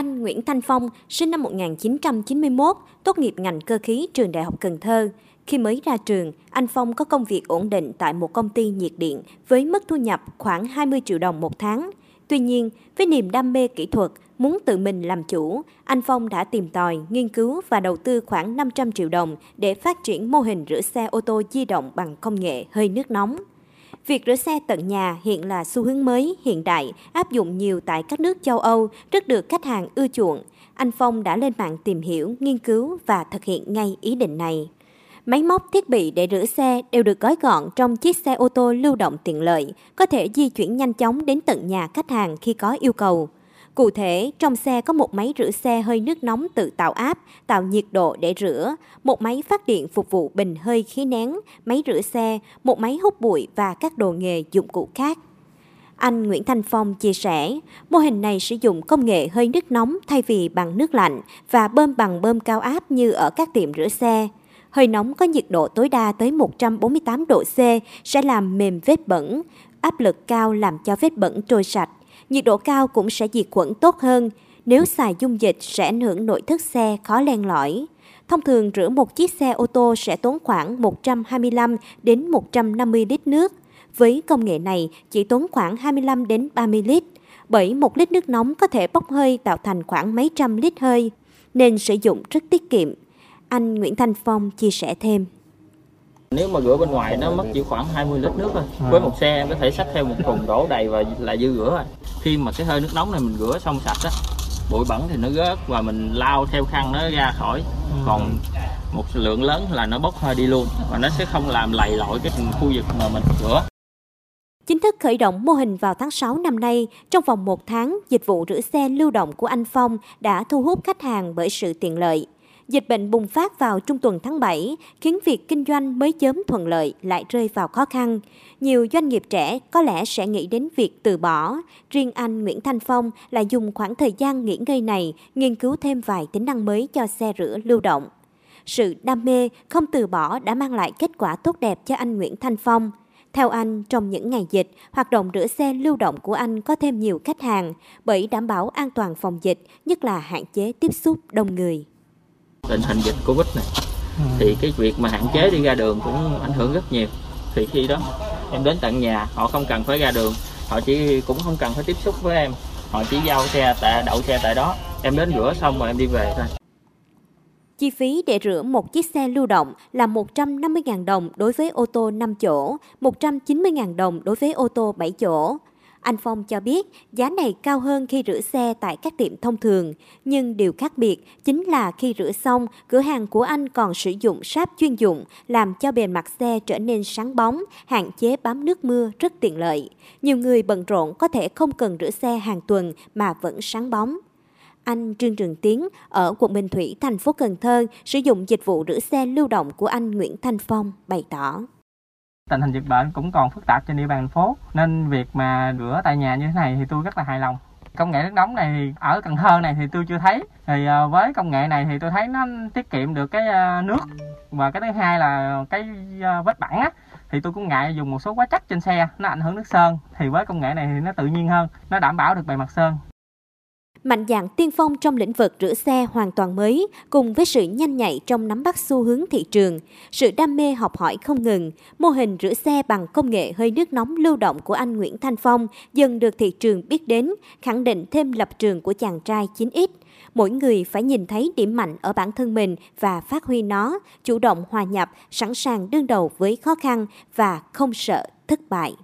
Anh Nguyễn Thanh Phong, sinh năm 1991, tốt nghiệp ngành cơ khí trường Đại học Cần Thơ. Khi mới ra trường, anh Phong có công việc ổn định tại một công ty nhiệt điện với mức thu nhập khoảng 20 triệu đồng một tháng. Tuy nhiên, với niềm đam mê kỹ thuật, muốn tự mình làm chủ, anh Phong đã tìm tòi, nghiên cứu và đầu tư khoảng 500 triệu đồng để phát triển mô hình rửa xe ô tô di động bằng công nghệ hơi nước nóng. Việc rửa xe tận nhà hiện là xu hướng mới, hiện đại, áp dụng nhiều tại các nước châu Âu, rất được khách hàng ưa chuộng. Anh Phong đã lên mạng tìm hiểu, nghiên cứu và thực hiện ngay ý định này. Máy móc thiết bị để rửa xe đều được gói gọn trong chiếc xe ô tô lưu động tiện lợi, có thể di chuyển nhanh chóng đến tận nhà khách hàng khi có yêu cầu. Cụ thể, trong xe có một máy rửa xe hơi nước nóng tự tạo áp, tạo nhiệt độ để rửa, một máy phát điện phục vụ bình hơi khí nén, máy rửa xe, một máy hút bụi và các đồ nghề dụng cụ khác. Anh Nguyễn Thanh Phong chia sẻ, mô hình này sử dụng công nghệ hơi nước nóng thay vì bằng nước lạnh và bơm bằng bơm cao áp như ở các tiệm rửa xe. Hơi nóng có nhiệt độ tối đa tới 148 độ C sẽ làm mềm vết bẩn, áp lực cao làm cho vết bẩn trôi sạch nhiệt độ cao cũng sẽ diệt khuẩn tốt hơn. Nếu xài dung dịch sẽ ảnh hưởng nội thất xe khó len lỏi. Thông thường rửa một chiếc xe ô tô sẽ tốn khoảng 125 đến 150 lít nước. Với công nghệ này chỉ tốn khoảng 25 đến 30 lít, bởi một lít nước nóng có thể bốc hơi tạo thành khoảng mấy trăm lít hơi, nên sử dụng rất tiết kiệm. Anh Nguyễn Thanh Phong chia sẻ thêm. Nếu mà rửa bên ngoài nó mất chỉ khoảng 20 lít nước thôi. Với một xe em có thể xách theo một thùng đổ đầy và là dư rửa rồi. Khi mà cái hơi nước nóng này mình rửa xong sạch á, bụi bẩn thì nó rớt và mình lau theo khăn nó ra khỏi. Còn một lượng lớn là nó bốc hơi đi luôn và nó sẽ không làm lầy lội cái khu vực mà mình rửa. Chính thức khởi động mô hình vào tháng 6 năm nay, trong vòng một tháng, dịch vụ rửa xe lưu động của anh Phong đã thu hút khách hàng bởi sự tiện lợi. Dịch bệnh bùng phát vào trung tuần tháng 7 khiến việc kinh doanh mới chớm thuận lợi lại rơi vào khó khăn. Nhiều doanh nghiệp trẻ có lẽ sẽ nghĩ đến việc từ bỏ. Riêng anh Nguyễn Thanh Phong lại dùng khoảng thời gian nghỉ ngơi này nghiên cứu thêm vài tính năng mới cho xe rửa lưu động. Sự đam mê, không từ bỏ đã mang lại kết quả tốt đẹp cho anh Nguyễn Thanh Phong. Theo anh, trong những ngày dịch, hoạt động rửa xe lưu động của anh có thêm nhiều khách hàng bởi đảm bảo an toàn phòng dịch, nhất là hạn chế tiếp xúc đông người tình hình dịch covid này. Ừ. thì cái việc mà hạn chế đi ra đường cũng ảnh hưởng rất nhiều. Thì khi đó em đến tận nhà họ không cần phải ra đường. Họ chỉ cũng không cần phải tiếp xúc với em. Họ chỉ giao xe tại đậu xe tại đó. Em đến rửa xong rồi em đi về thôi. Chi phí để rửa một chiếc xe lưu động là 150.000 đồng đối với ô tô 5 chỗ, 190.000 đồng đối với ô tô 7 chỗ. Anh Phong cho biết giá này cao hơn khi rửa xe tại các tiệm thông thường, nhưng điều khác biệt chính là khi rửa xong, cửa hàng của anh còn sử dụng sáp chuyên dụng làm cho bề mặt xe trở nên sáng bóng, hạn chế bám nước mưa rất tiện lợi. Nhiều người bận rộn có thể không cần rửa xe hàng tuần mà vẫn sáng bóng. Anh Trương Trường Tiến ở quận Bình Thủy, thành phố Cần Thơ sử dụng dịch vụ rửa xe lưu động của anh Nguyễn Thanh Phong bày tỏ tình hình dịch bệnh cũng còn phức tạp trên địa bàn thành phố, nên việc mà rửa tại nhà như thế này thì tôi rất là hài lòng. Công nghệ nước nóng này thì ở Cần Thơ này thì tôi chưa thấy. Thì ờ, với công nghệ này thì tôi thấy nó tiết kiệm được cái ờ, nước. Và cái thứ hai là cái ờ, vết bẩn á, thì tôi cũng ngại dùng một số hóa chất trên xe, nó ảnh hưởng nước sơn. Thì với công nghệ này thì nó tự nhiên hơn, nó đảm bảo được bề mặt sơn. Mạnh dạng tiên phong trong lĩnh vực rửa xe hoàn toàn mới, cùng với sự nhanh nhạy trong nắm bắt xu hướng thị trường, sự đam mê học hỏi không ngừng, mô hình rửa xe bằng công nghệ hơi nước nóng lưu động của anh Nguyễn Thanh Phong dần được thị trường biết đến, khẳng định thêm lập trường của chàng trai 9X. Mỗi người phải nhìn thấy điểm mạnh ở bản thân mình và phát huy nó, chủ động hòa nhập, sẵn sàng đương đầu với khó khăn và không sợ thất bại.